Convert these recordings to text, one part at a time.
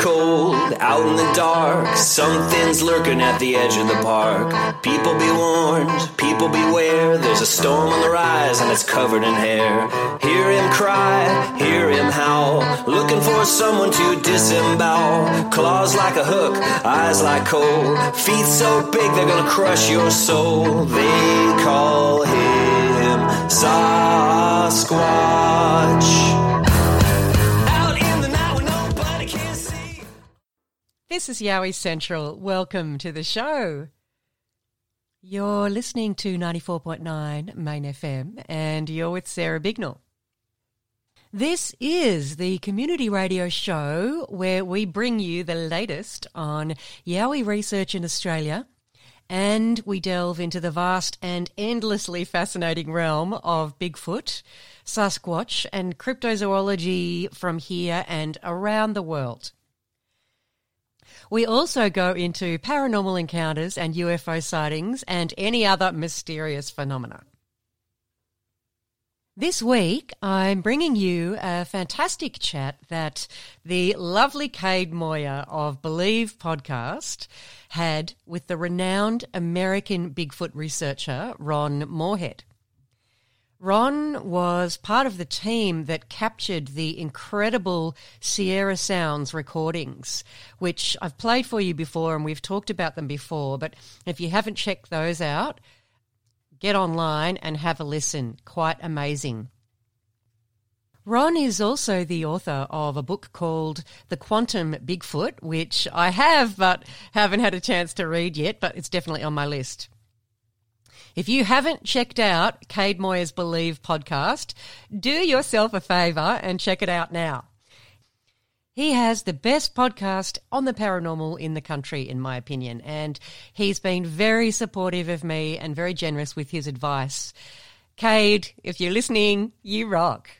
Cold, out in the dark, something's lurking at the edge of the park. People be warned, people beware. There's a storm on the rise and it's covered in hair. Hear him cry, hear him howl, looking for someone to disembowel. Claws like a hook, eyes like coal, feet so big they're gonna crush your soul. They call him Sasquatch. This is Yowie Central. Welcome to the show. You're listening to 94.9 Main FM and you're with Sarah Bignell. This is the community radio show where we bring you the latest on Yowie research in Australia and we delve into the vast and endlessly fascinating realm of Bigfoot, Sasquatch, and cryptozoology from here and around the world. We also go into paranormal encounters and UFO sightings and any other mysterious phenomena. This week, I'm bringing you a fantastic chat that the lovely Kade Moir of Believe podcast had with the renowned American Bigfoot researcher Ron Morehead. Ron was part of the team that captured the incredible Sierra Sounds recordings, which I've played for you before and we've talked about them before. But if you haven't checked those out, get online and have a listen. Quite amazing. Ron is also the author of a book called The Quantum Bigfoot, which I have but haven't had a chance to read yet, but it's definitely on my list. If you haven't checked out Kade Moir's Believe podcast, do yourself a favour and check it out now. He has the best podcast on the paranormal in the country, in my opinion, and he's been very supportive of me and very generous with his advice. Cade, if you're listening, you rock.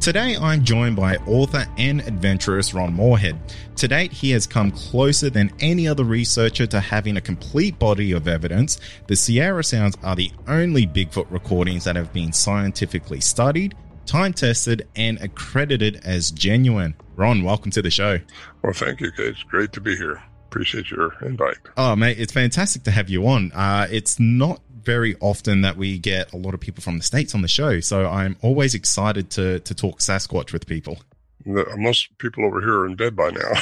Today, I'm joined by author and adventurist Ron Morehead. To date, he has come closer than any other researcher to having a complete body of evidence. The Sierra Sounds are the only Bigfoot recordings that have been scientifically studied, time tested, and accredited as genuine. Ron, welcome to the show. Well, thank you, Kade. It's great to be here. Appreciate your invite. Oh, mate, it's fantastic to have you on. Uh, it's not very often that we get a lot of people from the States on the show, so I'm always excited to, to talk Sasquatch with people. Most people over here are in bed by now.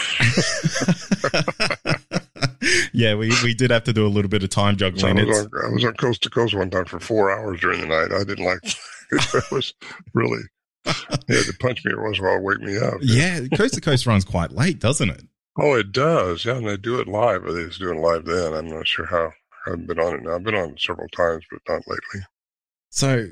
yeah, we, we did have to do a little bit of time So I, juggling. was on, I was on coast to coast one time for four hours during the night. I didn't like it. It was really, had to punch me once in a while wake me up. yeah, Coast to Coast runs quite late, doesn't it? Oh, it does. Yeah, and they do it live. They was doing it live then. I'm not sure how. I haven't been on it now. I've been on it several times, but not lately. So,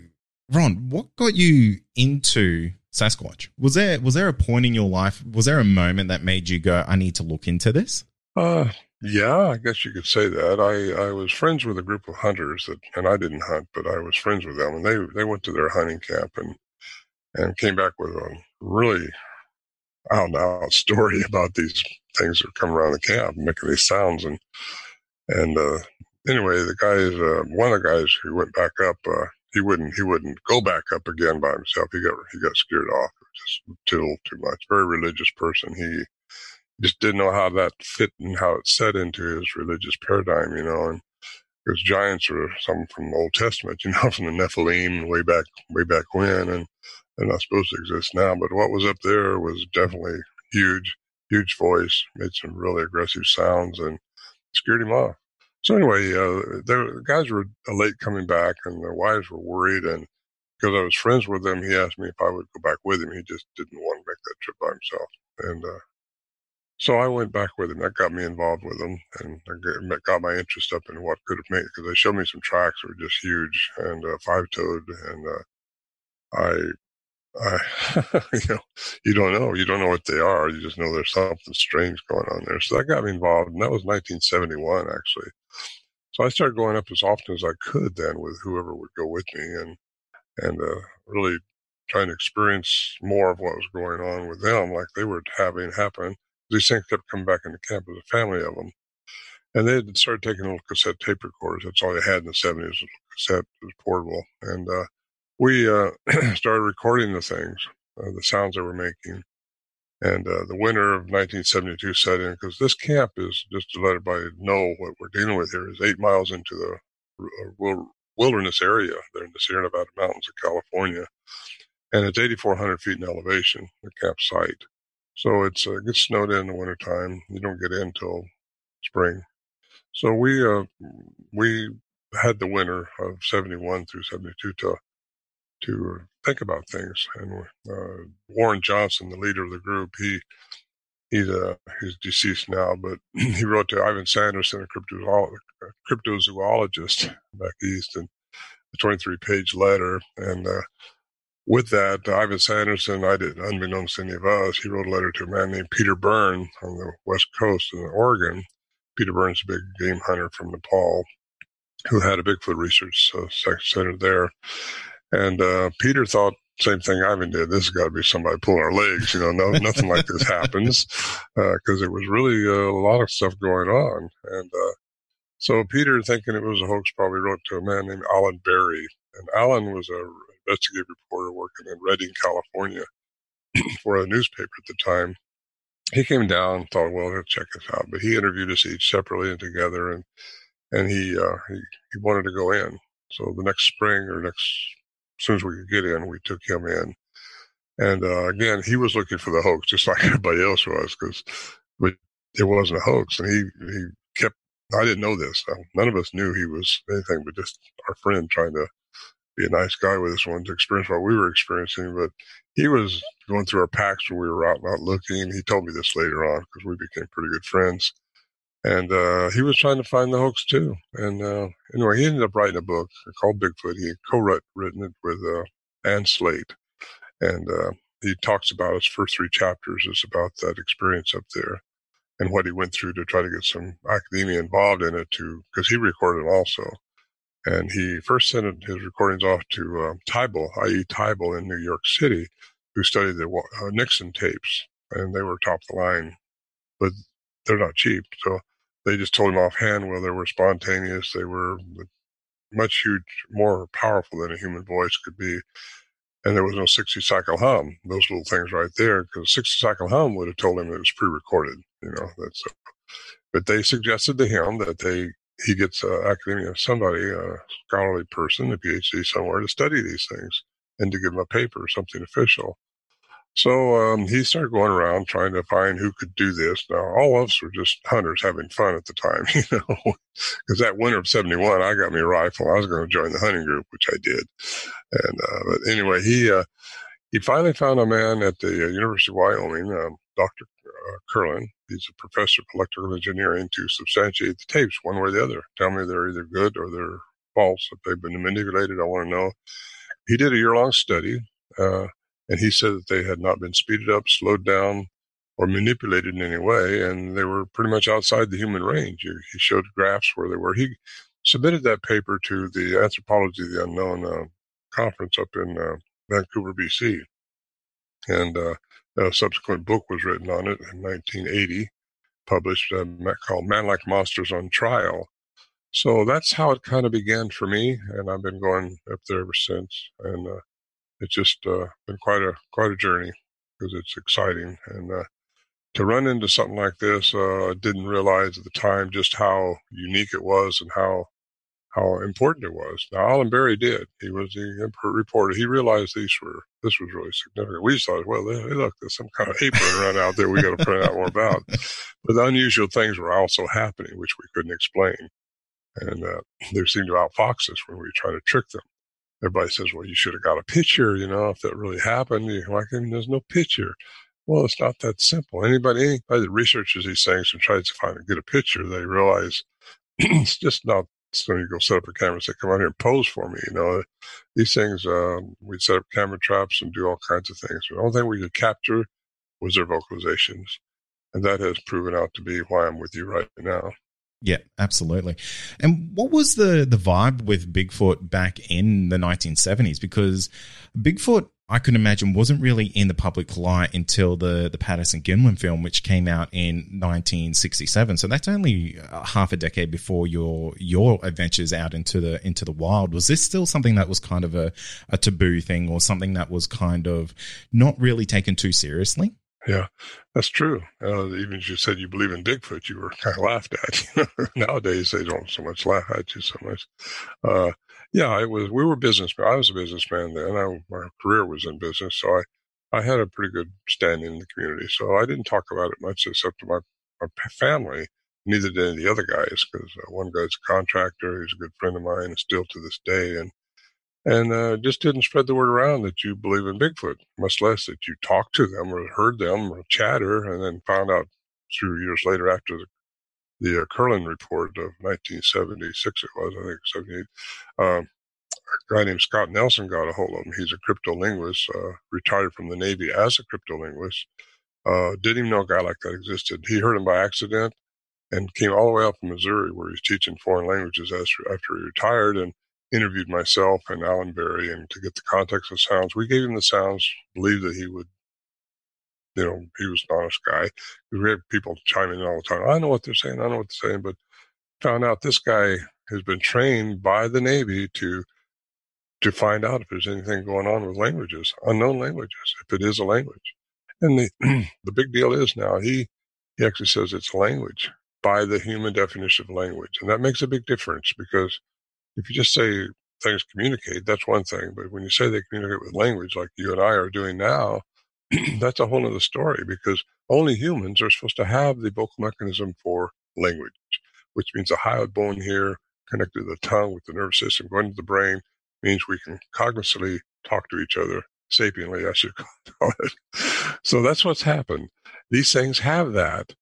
Ron, what got you into Sasquatch? Was there was there a point in your life? Was there a moment that made you go, "I need to look into this"? Uh, yeah, I guess you could say that. I, I was friends with a group of hunters that, and I didn't hunt, but I was friends with them, and they they went to their hunting camp and and came back with a really out and out story about these things that come around the camp making these sounds and and uh, anyway, the guys, uh, one of the guys who went back up, uh, he wouldn't he wouldn't go back up again by himself. He got he got scared off. Just too too much. Very religious person. He just didn't know how that fit and how it set into his religious paradigm. You know, and because giants are some from the Old Testament. You know, from the Nephilim way back way back when, and they're not supposed to exist now. But what was up there was definitely huge, huge voice. Made some really aggressive sounds and scared him off. So anyway, uh, the guys were late coming back, and their wives were worried. And because I was friends with them, he asked me if I would go back with him. He just didn't want to make that trip by himself, and uh, so I went back with him. That got me involved with them, and I got my interest up in what could have made. Because they showed me some tracks that were just huge and uh, five-toed, and uh, I I, you know, you don't know. You don't know what they are. You just know there's something strange going on there. So that got me involved, and that was 1971 actually. So I started going up as often as I could then with whoever would go with me, and and uh, really trying to experience more of what was going on with them, like they were having happen. These things kept coming back into camp as a family of them. And they had started taking little cassette tape recorders. That's all they had in the 70s, cassette, was portable. And uh, we uh, started recording the things, uh, the sounds they were making. And uh, the winter of 1972 set in because this camp is, just to let everybody know what we're dealing with here, is eight miles into the uh, wilderness area there in the Sierra Nevada mountains of California. And it's 8,400 feet in elevation, the campsite. So it's, uh, it gets snowed in the wintertime. You don't get in until spring. So we, uh, we had the winter of 71 through 72 to to think about things. And uh, Warren Johnson, the leader of the group, he he's uh, he's deceased now, but he wrote to Ivan Sanderson, a cryptozoologist back east, and a 23 page letter. And uh, with that, Ivan Sanderson, I did, unbeknownst to any of us, he wrote a letter to a man named Peter Byrne on the west coast in Oregon. Peter Byrne's a big game hunter from Nepal who had a Bigfoot research uh, center there. And uh, Peter thought same thing Ivan did. This has got to be somebody pulling our legs. You know, no, nothing like this happens because uh, it was really uh, a lot of stuff going on. And uh, so Peter, thinking it was a hoax, probably wrote to a man named Alan Berry. And Alan was a investigative reporter working in Redding, California, for a newspaper at the time. He came down, thought, well, let's check this out. But he interviewed us each separately and together, and and he uh, he he wanted to go in. So the next spring or next as soon as we could get in, we took him in. And uh, again, he was looking for the hoax, just like everybody else was, because it wasn't a hoax. And he he kept. I didn't know this. None of us knew he was anything but just our friend trying to be a nice guy with us, wanted to experience what we were experiencing. But he was going through our packs when we were out not looking. He told me this later on because we became pretty good friends and uh, he was trying to find the hoax too. And uh, anyway, he ended up writing a book called Bigfoot. He co-wrote written it with uh, Ann Slate, and uh, he talks about his first three chapters is about that experience up there and what he went through to try to get some academia involved in it too, because he recorded also. And he first sent his recordings off to um, Tybal, i.e. Tybal in New York City, who studied the uh, Nixon tapes, and they were top of the line. But they're not cheap. So they just told him offhand, well, they were spontaneous. They were much huge, more powerful than a human voice could be. And there was no 60 cycle hum, those little things right there, because 60 cycle hum would have told him it was pre recorded. You know, that's, but they suggested to him that they, he gets uh, academia, somebody, a scholarly person, a PhD somewhere to study these things and to give him a paper, something official. So um, he started going around trying to find who could do this. Now, all of us were just hunters having fun at the time, you know, because that winter of 71, I got me a rifle. I was going to join the hunting group, which I did. And, uh, but anyway, he, uh, he finally found a man at the uh, University of Wyoming, um, Dr. Uh, Kirlin. He's a professor of electrical engineering to substantiate the tapes one way or the other. Tell me they're either good or they're false. If they've been manipulated, I want to know. He did a year long study. Uh, and he said that they had not been speeded up, slowed down, or manipulated in any way, and they were pretty much outside the human range. He showed graphs where they were. He submitted that paper to the Anthropology of the Unknown uh, conference up in uh, Vancouver, BC, and uh, a subsequent book was written on it in 1980, published uh, called "Man Like Monsters on Trial." So that's how it kind of began for me, and I've been going up there ever since. And uh, it's just uh, been quite a quite a journey because it's exciting. And uh, to run into something like this, uh, didn't realize at the time just how unique it was and how how important it was. Now, Alan Berry did. He was the reporter. He realized these were this was really significant. We thought, well, hey, look, there's some kind of apron around out there. We got to find out more about. But the unusual things were also happening, which we couldn't explain, and uh, they seemed to outfox us when we trying to trick them. Everybody says, well, you should have got a picture. You know, if that really happened, you there's no picture. Well, it's not that simple. Anybody, anybody that researches these things and tries to find and get a picture, they realize it's just not so you go set up a camera and say, come out here and pose for me. You know, these things, um, we'd set up camera traps and do all kinds of things. The only thing we could capture was their vocalizations. And that has proven out to be why I'm with you right now. Yeah, absolutely. And what was the the vibe with Bigfoot back in the 1970s? Because Bigfoot I could imagine wasn't really in the public light until the the Patterson Gimlin film, which came out in 1967. So that's only uh, half a decade before your your adventures out into the into the wild. Was this still something that was kind of a, a taboo thing, or something that was kind of not really taken too seriously? Yeah, that's true. Uh, even as you said you believe in Bigfoot, you were kind of laughed at. Nowadays, they don't so much laugh at you so much. Uh, yeah, it was. We were businessmen. I was a businessman then. I, my career was in business, so I, I had a pretty good standing in the community. So I didn't talk about it much, except to my, my family. Neither did any of the other guys, because uh, one guy's a contractor. He's a good friend of mine, still to this day. And and uh, just didn't spread the word around that you believe in Bigfoot, much less that you talked to them or heard them or chatter, and then found out two years later after the the uh, Kirlin report of 1976, it was, I think, 78. Um, a guy named Scott Nelson got a hold of him. He's a cryptolinguist, uh, retired from the Navy as a cryptolinguist. Uh, didn't even know a guy like that existed. He heard him by accident and came all the way up from Missouri, where he's teaching foreign languages after, after he retired, and interviewed myself and Alan Berry and to get the context of sounds. We gave him the sounds, believed that he would you know, he was an honest guy. We had people chiming in all the time. I know what they're saying. I know what they're saying, but found out this guy has been trained by the Navy to to find out if there's anything going on with languages, unknown languages, if it is a language. And the the big deal is now he he actually says it's language by the human definition of language, and that makes a big difference because if you just say things communicate, that's one thing, but when you say they communicate with language, like you and I are doing now, that's a whole other story because only humans are supposed to have the vocal mechanism for language, which means a hyoid bone here connected to the tongue with the nervous system going to the brain means we can cognitively talk to each other sapiently, I should call it. So that's what's happened. These things have that,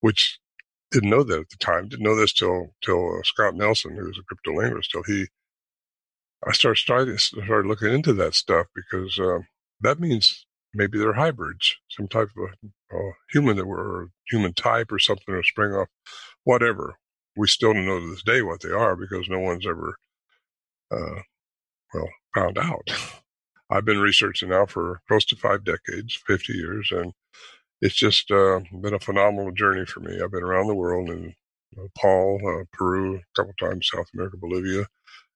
which didn't know that at the time. Didn't know this till till uh, Scott Nelson, who was a cryptolinguist, till he. I started started started looking into that stuff because uh, that means maybe they're hybrids, some type of a, a human that were human type or something or spring off, whatever. We still don't know to this day what they are because no one's ever, uh, well, found out. I've been researching now for close to five decades, 50 years, and it's just uh, been a phenomenal journey for me. I've been around the world in Nepal, uh, Peru, a couple times, South America, Bolivia,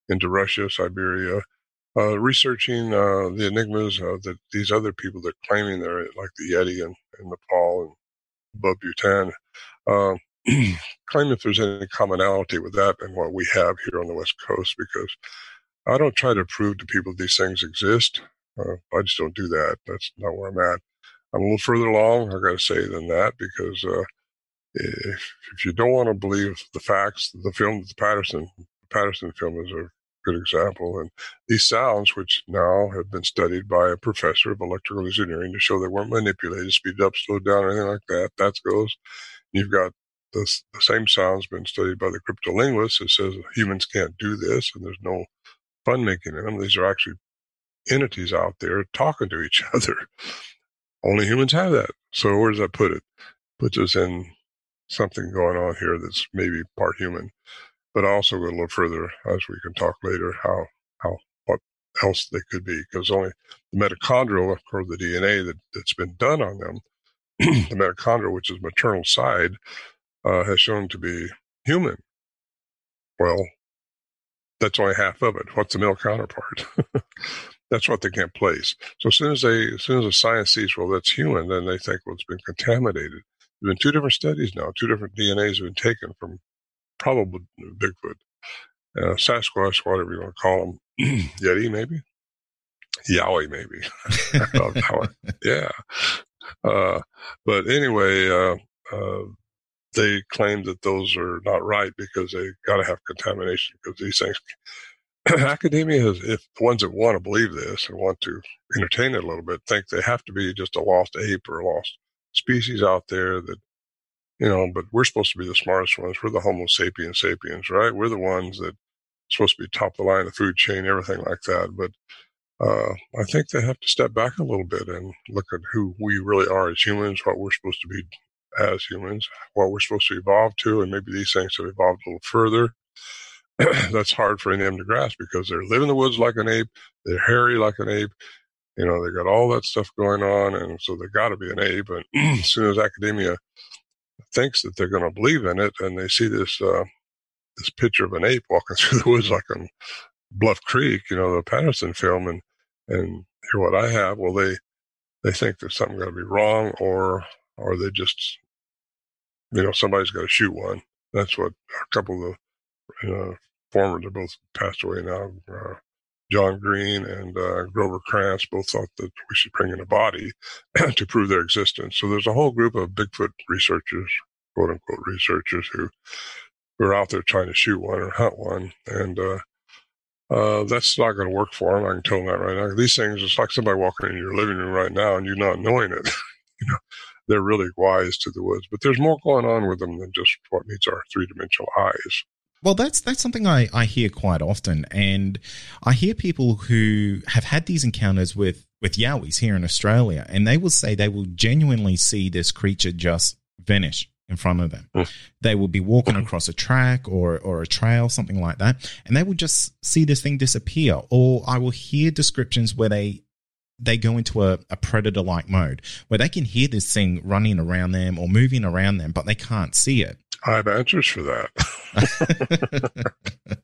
into Russia, Siberia, uh, researching uh, the enigmas of the, these other people that are claiming they're like the Yeti in, Nepal and above Bhutan, uh, claim if there's any commonality with that and what we have here on the West Coast, because I don't try to prove to people these things exist. Uh, I just don't do that. That's not where I'm at. I'm a little further along, I got to say, than that, because uh, if, if you don't want to believe the facts, the film, the Patterson, Patterson film is a good example. And these sounds, which now have been studied by a professor of electrical engineering to show they weren't manipulated, speeded up, slowed down, or anything like that, that goes. You've got the, same sounds been studied by the cryptolinguist that says humans can't do this and there's no fun making in them. These are actually entities out there talking to each other. Only humans have that. So where does that put it? Puts us in something going on here that's maybe part human but also go a little further as we can talk later how how what else they could be because only the mitochondrial or the DNA that, that's been done on them, the mitochondria, which is maternal side, uh, has shown to be human. Well, that's only half of it. What's the male counterpart? that's what they can't place. So as soon as they, as soon as the science sees, well, that's human, then they think, well, it's been contaminated. There's been two different studies now. Two different DNAs have been taken from probably Bigfoot, uh, Sasquatch, whatever you want to call them, Yeti maybe, Yowie maybe. yeah. Uh, but anyway, uh, uh, they claim that those are not right because they got to have contamination because these things. academia is, if the ones that want to believe this and want to entertain it a little bit, think they have to be just a lost ape or a lost species out there that, you know, but we're supposed to be the smartest ones. We're the Homo sapiens sapiens, right? We're the ones that supposed to be top of the line of the food chain, everything like that. But uh, I think they have to step back a little bit and look at who we really are as humans, what we're supposed to be as humans, what we're supposed to evolve to, and maybe these things have evolved a little further. That's hard for them to grasp because they live in the woods like an ape, they're hairy like an ape, you know, they got all that stuff going on, and so they got to be an ape. And as soon as academia thinks that they're going to believe in it, and they see this uh, this picture of an ape walking through the woods like on Bluff Creek, you know, the Patterson film, and and hear what I have, well, they they think there's something going to be wrong, or or they just, you know, somebody's got to shoot one. That's what a couple of the uh, former, they're both passed away now. Uh, John Green and uh, Grover Krantz both thought that we should bring in a body to prove their existence. So there's a whole group of Bigfoot researchers, quote unquote researchers, who who are out there trying to shoot one or hunt one, and uh, uh, that's not going to work for them. I can tell them that right now. These things, it's like somebody walking in your living room right now and you not knowing it. you know, they're really wise to the woods, but there's more going on with them than just what meets our three dimensional eyes. Well, that's that's something I, I hear quite often, and I hear people who have had these encounters with with yowies here in Australia, and they will say they will genuinely see this creature just vanish in front of them. Mm. They will be walking across a track or or a trail, something like that, and they will just see this thing disappear. Or I will hear descriptions where they they go into a, a predator like mode where they can hear this thing running around them or moving around them, but they can't see it. I have answers for that.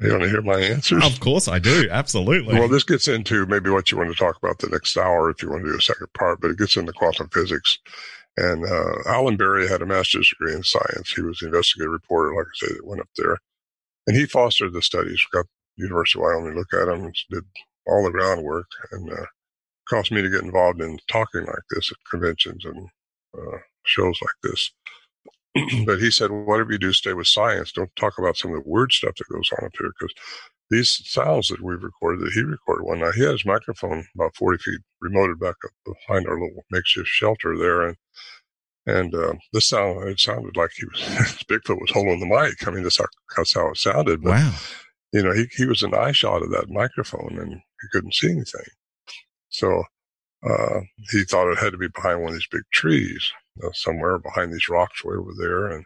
you want to hear my answers? Of course I do. Absolutely. Well, this gets into maybe what you want to talk about the next hour if you want to do a second part, but it gets into quantum physics. And uh, Alan Berry had a master's degree in science. He was the investigative reporter, like I say, that went up there. And he fostered the studies, got University of Wyoming to look at them, did all the groundwork, and uh, caused me to get involved in talking like this at conventions and uh, shows like this. but he said, whatever you do, stay with science. Don't talk about some of the weird stuff that goes on up here because these sounds that we've recorded, that he recorded one night, he had his microphone about 40 feet remoted back up behind our little makeshift shelter there. And and uh, this sound, it sounded like he was, Bigfoot was holding the mic. I mean, that's how, that's how it sounded. But, wow. You know, he, he was an eye shot of that microphone and he couldn't see anything. So uh, he thought it had to be behind one of these big trees uh, somewhere behind these rocks way over there. And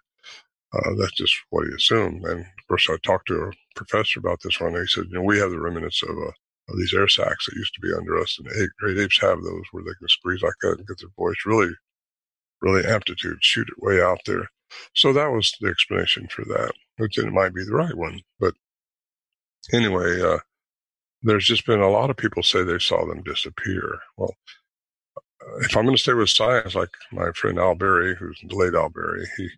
uh, that's just what he assumed. And of course, I talked to a professor about this one. And he said, you know, we have the remnants of, uh, of these air sacs that used to be under us, and great apes have those where they can squeeze like that and get their voice really, really amplitude, shoot it way out there. So that was the explanation for that, which it might be the right one. But anyway, uh, there's just been a lot of people say they saw them disappear. Well, if I'm going to stay with science, like my friend Al Berry, who's delayed Al Berry, he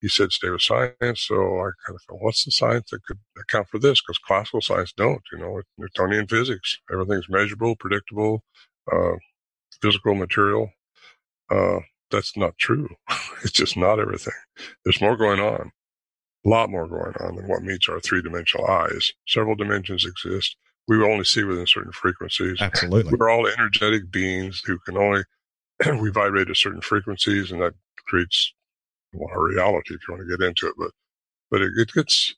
he said stay with science. So I kind of thought, what's the science that could account for this? Because classical science don't. You know, Newtonian physics, everything's measurable, predictable, uh, physical material. Uh, that's not true. it's just not everything. There's more going on, a lot more going on than what meets our three dimensional eyes. Several dimensions exist. We only see within certain frequencies. Absolutely. We're all energetic beings who can only we vibrate at certain frequencies, and that creates well, our reality. If you want to get into it, but but it, it gets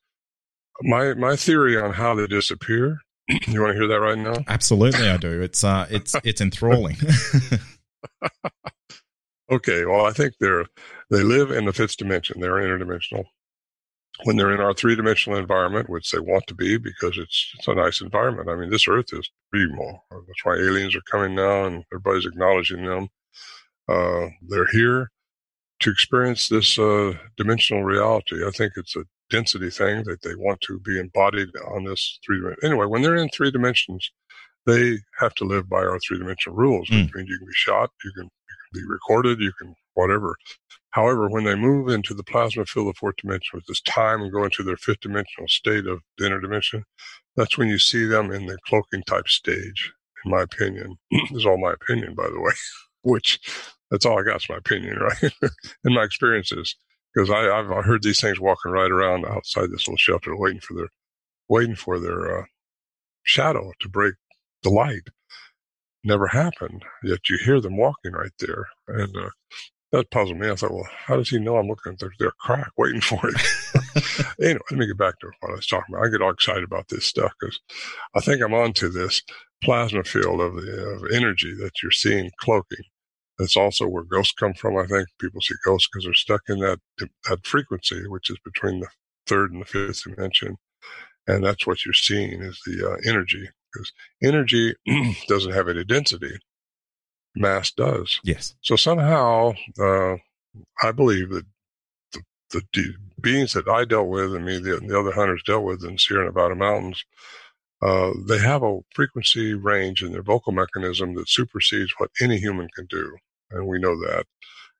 my my theory on how they disappear. you want to hear that right now? Absolutely, I do. It's uh, it's it's enthralling. okay, well, I think they're they live in the fifth dimension. They're interdimensional. When they're in our three dimensional environment, which they want to be because it's it's a nice environment. I mean, this Earth is primo. That's why aliens are coming now, and everybody's acknowledging them. Uh, they're here to experience this uh, dimensional reality. I think it's a density thing that they want to be embodied on this three dimension. Anyway, when they're in three dimensions, they have to live by our three dimensional rules, which Mm. means you can be shot, you can, you can be recorded, you can whatever. However, when they move into the plasma field of fourth dimension with this time and go into their fifth dimensional state of the inner dimension, that's when you see them in the cloaking type stage, in my opinion. this is all my opinion, by the way, which that's all I got is my opinion, right? and my experiences. Because I, I've heard these things walking right around outside this little shelter waiting for their, waiting for their, uh, shadow to break the light. Never happened. Yet you hear them walking right there. And, uh, that puzzled me. I thought, well, how does he know I'm looking their, their crack waiting for it? anyway, let me get back to what I was talking about. I get all excited about this stuff because I think I'm onto this plasma field of the of energy that you're seeing cloaking. That's also where ghosts come from. I think people see ghosts because they're stuck in that that frequency, which is between the third and the fifth dimension, and that's what you're seeing is the uh, energy. Because energy doesn't have any density, mass does. Yes. So somehow, uh, I believe that the, the de- beings that I dealt with and me, the, the other hunters dealt with in Sierra Nevada mountains, uh, they have a frequency range in their vocal mechanism that supersedes what any human can do. And we know that.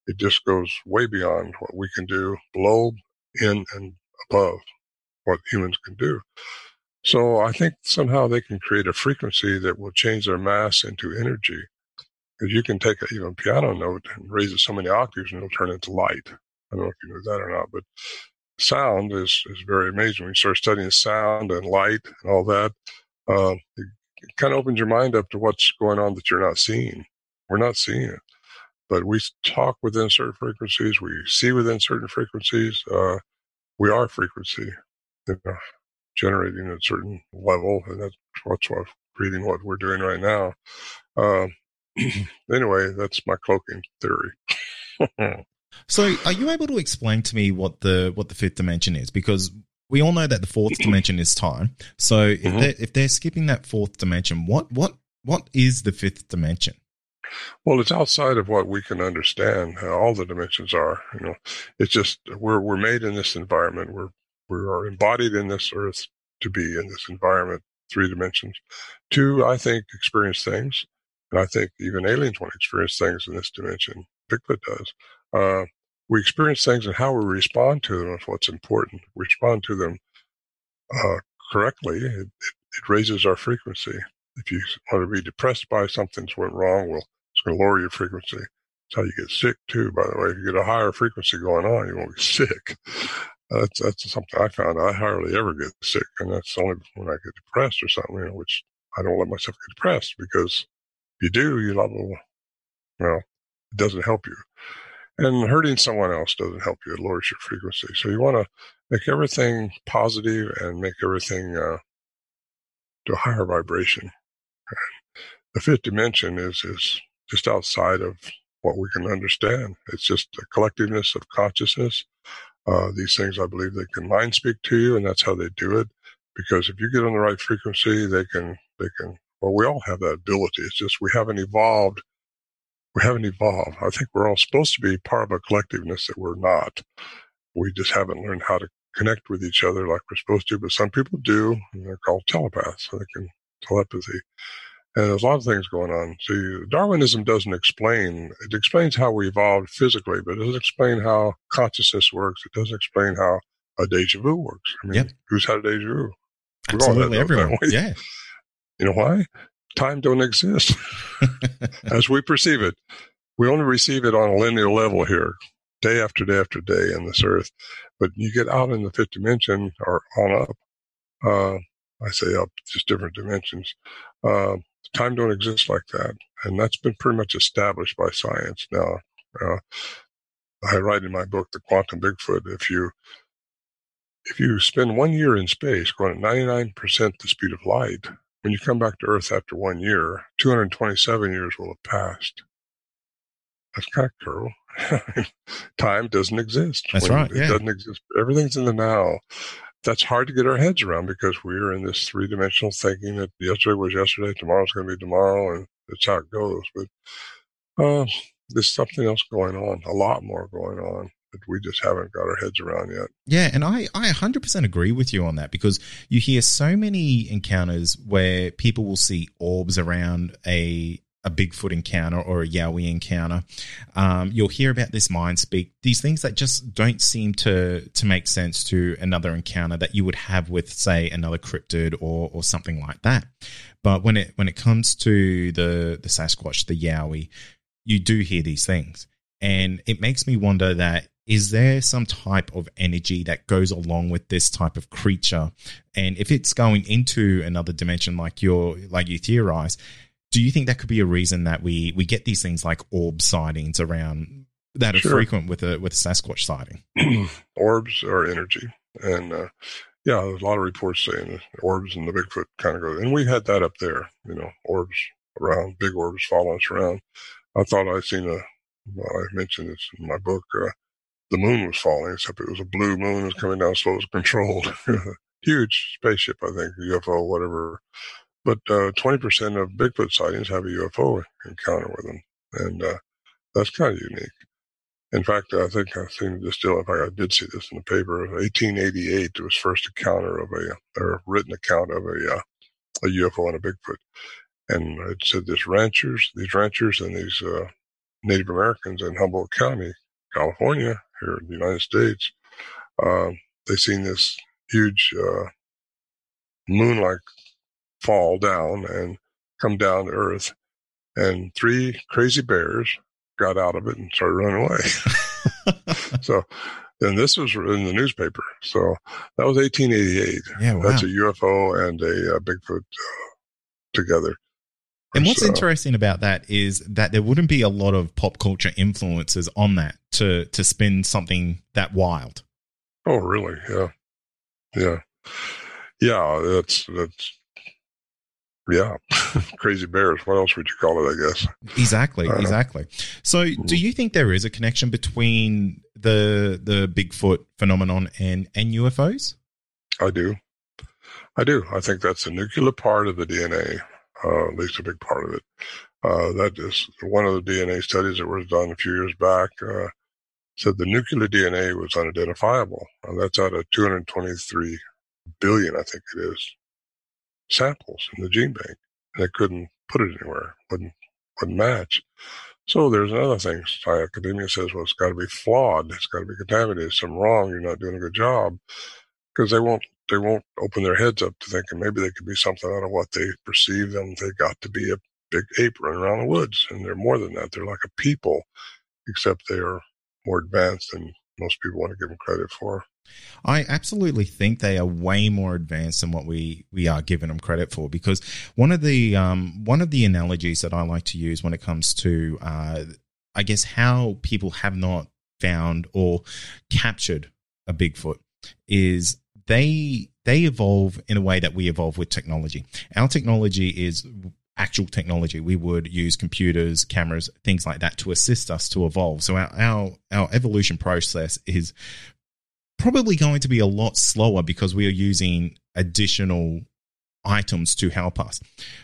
It just goes way beyond what we can do, below, in, and above what humans can do. So I think somehow they can create a frequency that will change their mass into energy because you can take a, even a piano note and raise it so many octaves and it'll turn into light. I don't know if you knew that or not, but sound is, is very amazing. When you start studying sound and light and all that, uh, it, it kind of opens your mind up to what's going on that you're not seeing. We're not seeing it, but we talk within certain frequencies. We see within certain frequencies. Uh, we are frequency, you know, generating a certain level, and that's what's what creating what we're doing right now. Um, anyway, that's my cloaking theory. So, are you able to explain to me what the what the fifth dimension is? Because we all know that the fourth dimension is time. So, if Mhm. they're, if they're skipping that fourth dimension, what what what is the fifth dimension? Well, it's outside of what we can understand. All the dimensions are, you know, it's just we're we're made in this environment. We're we are embodied in this earth to be in this environment, three dimensions. to I think, experience things, and I think even aliens want to experience things in this dimension. Bigfoot does. Uh, we experience things and how we respond to them is what's important. We respond to them uh, correctly. It, it, raises our frequency. If you want to be depressed by something's went wrong, well, it's going to lower your frequency. That's how you get sick too. By the way, if you get a higher frequency going on, you won't get sick. That's that's something I found. I hardly ever get sick, and that's only when I get depressed or something. You know, which I don't let myself get depressed because you do, you level. Well, it doesn't help you, and hurting someone else doesn't help you. It lowers your frequency. So you want to make everything positive and make everything uh, to a higher vibration. The fifth dimension is is just outside of what we can understand. It's just a collectiveness of consciousness. Uh, these things, I believe, they can mind speak to you, and that's how they do it. Because if you get on the right frequency, they can, they can. Well, we all have that ability. It's just we haven't evolved. We haven't evolved. I think we're all supposed to be part of a collectiveness that we're not. We just haven't learned how to connect with each other like we're supposed to. But some people do, and they're called telepaths. So they can telepathy. And there's a lot of things going on. See, Darwinism doesn't explain, it explains how we evolved physically, but it doesn't explain how consciousness works. It doesn't explain how a deja vu works. I mean, Yep. who's had a deja vu? We've all had Absolutely, everyone. Yeah. You know why? Time don't exist as we perceive it. We only receive it on a linear level here, day after day after day in this earth. But you get out in the fifth dimension or on up, uh, I say up, just different dimensions. Uh, time don't exist like that. And that's been pretty much established by science now. Uh, I write in my book, The Quantum Bigfoot, if you, if you spend one year in space going at 99% the speed of light, when you come back to Earth after one year, 227 years will have passed. That's kind of cool. Time doesn't exist. That's When right, It yeah. doesn't exist. Everything's in the now. That's hard to get our heads around because we're in this three dimensional thinking that yesterday was yesterday, tomorrow's going to be tomorrow, and that's how it goes. But uh, there's something else going on, a lot more going on. That we just haven't got our heads around yet. Yeah, and I, I 100% agree with you on that because you hear so many encounters where people will see orbs around a a Bigfoot encounter or a Yowie encounter. Um, you'll hear about this mind speak, these things that just don't seem to to make sense to another encounter that you would have with, say, another cryptid or or something like that. But when it when it comes to the the Sasquatch, the Yowie, you do hear these things. And it makes me wonder that is there some type of energy that goes along with this type of creature and if it's going into another dimension like you're like you theorize do you think that could be a reason that we we get these things like orb sightings around that are Sure. frequent with a with a sasquatch sighting orbs are energy, and uh, yeah, there's a lot of reports saying orbs and the Bigfoot kind of go. And we had that up there, you know, orbs around, big orbs following us around. I thought I'd seen a. Well, I mentioned this in my book. Uh, the moon was falling, except it was a blue moon. Was coming down slow, it was controlled. Huge spaceship, I think, UFO, whatever. But uh, 20% of Bigfoot sightings have a UFO encounter with them. And uh, that's kind of unique. In fact, I think I've seen this still. In fact, I did see this in the paper. 1888 was first encounter of a, or written account of a, uh, a UFO and a Bigfoot. And it said this ranchers, these ranchers and these uh, Native Americans in Humboldt County, California, here in the United States, um, they seen this huge uh, moon-like fall down and come down to earth. And three crazy bears got out of it and started running away. so, and this was in the newspaper. So that was 1888. yeah wow. That's a UFO and a, uh Bigfoot uh, together. And what's So- interesting about that is that there wouldn't be a lot of pop culture influences on that to to spin something that wild Oh, really? Yeah, yeah, yeah. That's that's yeah. Crazy bears. What else would you call it? I guess. Exactly, Uh, exactly. So, do you think there is a connection between the the Bigfoot phenomenon and and UFOs? I do. I do. I think that's a nuclear part of the DNA, uh, at least a big part of it. Uh, that is one of the DNA studies that was done a few years back. Uh, said the nuclear DNA was unidentifiable, and that's out of 223 billion, I think it is, samples in the gene bank, and they couldn't put it anywhere. wouldn't wouldn't match. So there's another thing. Academia says, well, it's got to be flawed. It's got to be contaminated. Something wrong. You're not doing a good job because they won't they won't open their heads up to thinking maybe they could be something out of what they perceive them. They got to be a big ape running around the woods, and they're more than that. They're like a people, except they are more advanced than most people want to give them credit for. I absolutely think they are way more advanced than what we we are giving them credit for. Because one of the um, one of the analogies that I like to use when it comes to, uh, I guess, how people have not found or captured a Bigfoot is they they evolve in a way that we evolve with technology. Our technology is actual technology. We would use computers, cameras, things like that to assist us to evolve. So our our, our evolution process is probably going to be a lot slower because we are using additional items to help us.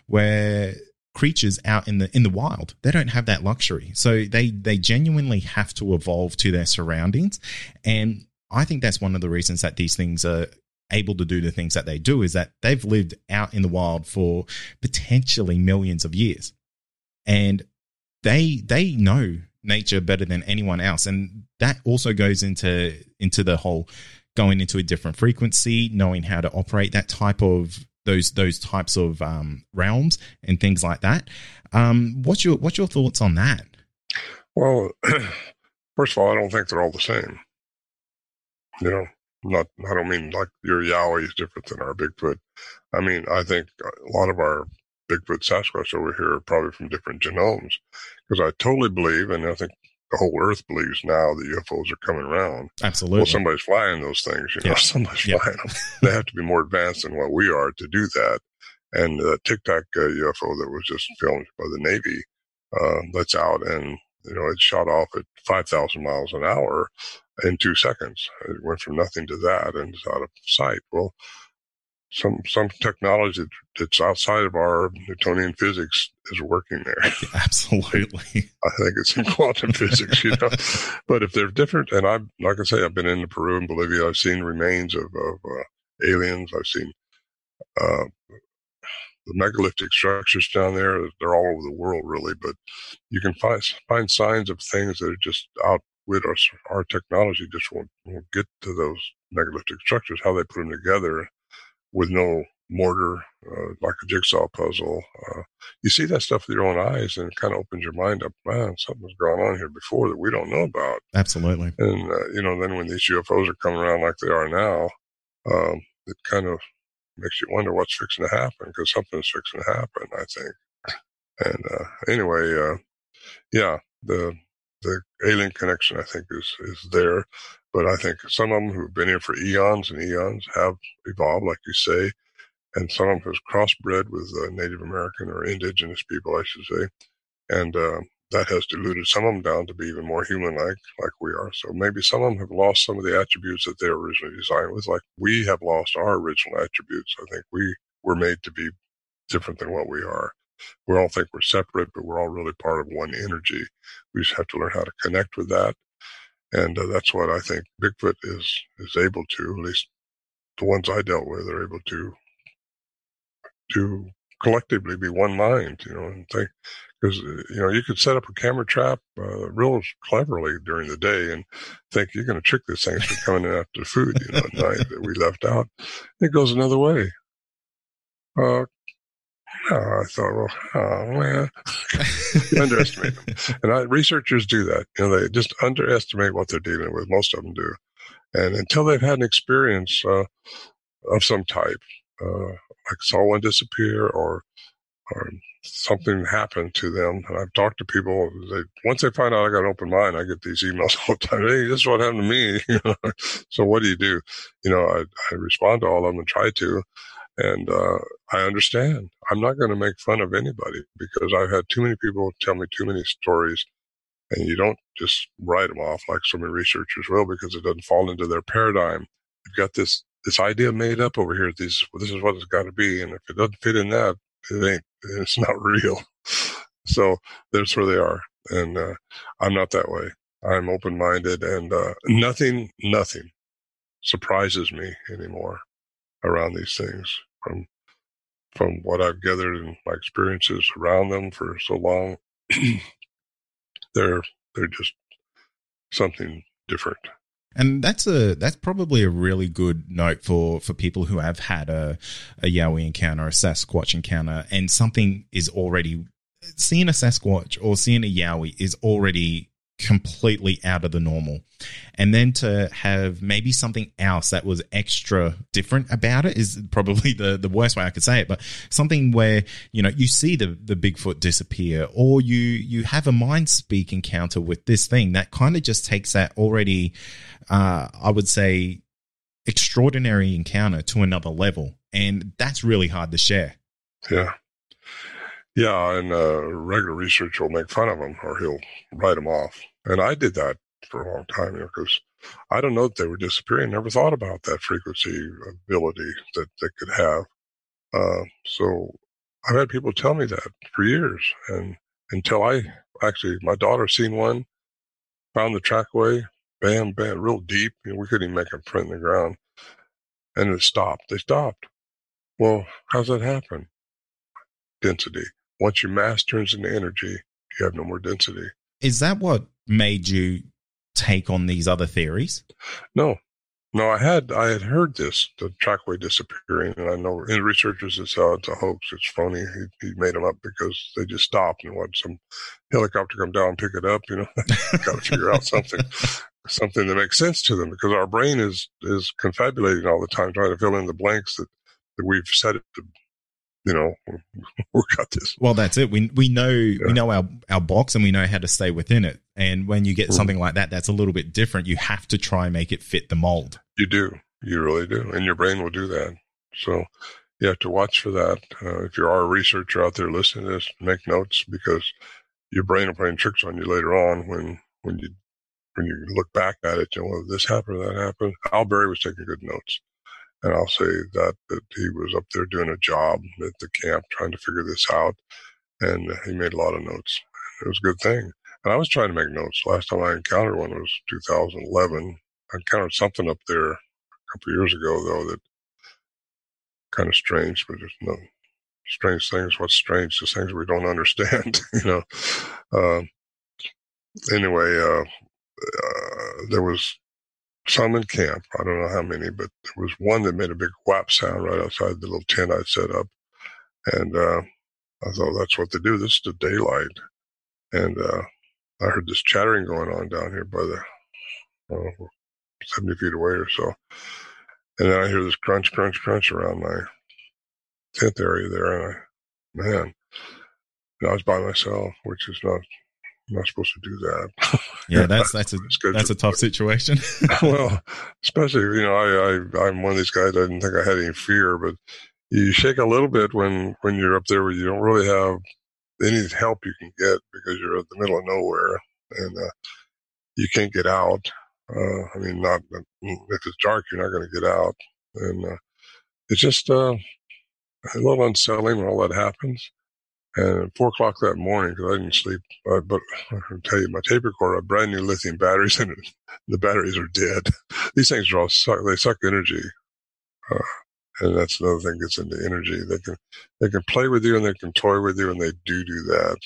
Where creatures out in the in the wild, they don't have that luxury. So they they genuinely have to evolve to their surroundings. And I think that's one of the reasons that these things are able to do the things that they do is that they've lived out in the wild for potentially millions of years. And they they know nature better than anyone else and that also goes into into the whole going into a different frequency knowing how to operate that type of those those types of um, realms and things like that um, what's your what's your thoughts on that Well, first of all, I don't think they're all the same. You know, not I don't mean like your Yowie is different than our Bigfoot. I mean, I think a lot of our Bigfoot Sasquatch over here are probably from different genomes because I totally believe, and I think the whole Earth believes now that UFOs are coming around. absolutely Well, somebody's flying those things, you know, Yeah. somebody's flying them. they have to be more advanced than what we are to do that. And the Tic Tac uh, UFO that was just filmed by the Navy, uh, that's out and, you know, it shot off at 5,000 miles an hour in two seconds. It went from nothing to that and it's out of sight. Well, some some technology that's outside of our Newtonian physics is working there. Absolutely. I think it's in quantum physics, you know. But if they're different, and I'm like I say, I've been into Peru and Bolivia. I've seen remains of, of uh, aliens. I've seen uh, the megalithic structures down there. They're all over the world, really. But you can find find signs of things that are just outwit us. Our technology just won't, won't get to those megalithic structures. How they put them together with no mortar, uh, like a jigsaw puzzle. Uh, you see that stuff with your own eyes, and it kind of opens your mind up. Man, something's gone on here before that we don't know about. Absolutely. And uh, you know, then when these UFOs are coming around like they are now, um, it kind of makes you wonder what's fixing to happen because something's fixing to happen. I think. And uh, anyway, uh, yeah, the the alien connection I think is is there. But I think some of them who've been here for eons and eons have evolved, like you say, and some of them has crossbred with uh, Native American or indigenous people, I should say, and uh, that has diluted some of them down to be even more human-like, like we are. So maybe some of them have lost some of the attributes that they were originally designed with, like we have lost our original attributes. I think we were made to be different than what we are. We all think we're separate, but we're all really part of one energy. We just have to learn how to connect with that and uh, that's what I think Bigfoot is is able to. At least the ones I dealt with are able to to collectively be one mind, you know, and think because uh, you know you could set up a camera trap uh, real cleverly during the day and think you're going to trick this thing from coming in after food, you know, at night that we left out. It goes another way. Uh, Oh, I thought, well, oh man, underestimate them. And I, researchers do that. You know, they just underestimate what they're dealing with. Most of them do. And until they've had an experience uh, of some type, uh, like saw one disappear or or something happened to them. And I've talked to people. They, once they find out I got an open mind, I get these emails all the time. Hey, this is what happened to me. so what do you do? You know, I, I respond to all of them and try to. And uh, I understand. I'm not going to make fun of anybody because I've had too many people tell me too many stories, and you don't just write them off like so many researchers will because it doesn't fall into their paradigm. You've got this this idea made up over here. This this is what it's got to be, and if it doesn't fit in that, it ain't. It's not real. So that's where they are, and uh, I'm not that way. I'm open minded, and uh, nothing, nothing surprises me anymore around these things from from what I've gathered in my experiences around them for so long. they're they're just something different. And that's a that's probably a really good note for for people who have had a a Yowie encounter, a Sasquatch encounter, and something is already seeing a Sasquatch or seeing a Yowie is already completely out of the normal. And then to have maybe something else that was extra different about it is probably the, the worst way I could say it, but something where, you know, you see the, the Bigfoot disappear or you, you have a mind speak encounter with this thing that kind of just takes that already, uh, I would say extraordinary encounter to another level. And that's really hard to share. Yeah. Yeah, and uh, regular research will make fun of him or he'll write him off. And I did that for a long time because I don't know that they were disappearing. Never thought about that frequency ability that they could have. Uh, so I've had people tell me that for years, and until I actually, my daughter seen one, found the trackway, bam, bam, real deep. You know, we couldn't even make a print in the ground, and it stopped. They stopped. Well, how's that happen? Density. Once your mass turns into energy, you have no more density. Is that what made you take on these other theories? No, no, I had I had heard this the trackway disappearing, and I know in researchers that said it's a hoax, it's phony. He, he made them up because they just stopped and wanted some helicopter come down and pick it up. You know, got to figure out something something that makes sense to them because our brain is is confabulating all the time, trying to fill in the blanks that that we've set it to you know, we got this. Well, that's it. We we know yeah. we know our our box and we know how to stay within it. And when you get mm-hmm. something like that, that's a little bit different. You have to try and make it fit the mold. You do. You really do, and your brain will do that. So you have to watch for that. Uh, if you are a researcher out there listening to this, make notes because your brain will play tricks on you later on when when you when you look back at it. You know, well, this happened, that happened. Al Berry was taking good notes and I'll say that that he was up there doing a job at the camp trying to figure this out, and he made a lot of notes. It was a good thing. And I was trying to make notes. Last time I encountered one was 2011. I encountered something up there a couple years ago, though, that kind of strange, but there's no strange things. What's strange? Just things we don't understand, you know. Uh, anyway, uh, uh, there was some in camp. I don't know how many, but there was one that made a big whap sound right outside the little tent I'd set up. And uh, I thought, that's what they do. This is the daylight. And uh, I heard this chattering going on down here by the uh, 70 feet away or so. And then I hear this crunch, crunch, crunch around my tent area there. And I, man, I was by myself, which is not I'm not supposed to do that. Yeah, that's that's a that's a tough situation. well, especially you know, I, I I'm one of these guys. I didn't think I had any fear, but you shake a little bit when when you're up there where you don't really have any help you can get because you're at the middle of nowhere and uh, you can't get out. Uh, I mean, not if it's dark, you're not going to get out, and uh, it's just uh, a little unsettling when all that happens. And at four o'clock that morning, because I didn't sleep, uh, but I can tell you, my tape recorder had brand new lithium batteries in it. The batteries are dead. These things are all suck, they suck energy. Uh, and that's another thing gets into energy. They can, they can play with you and they can toy with you and they do do that.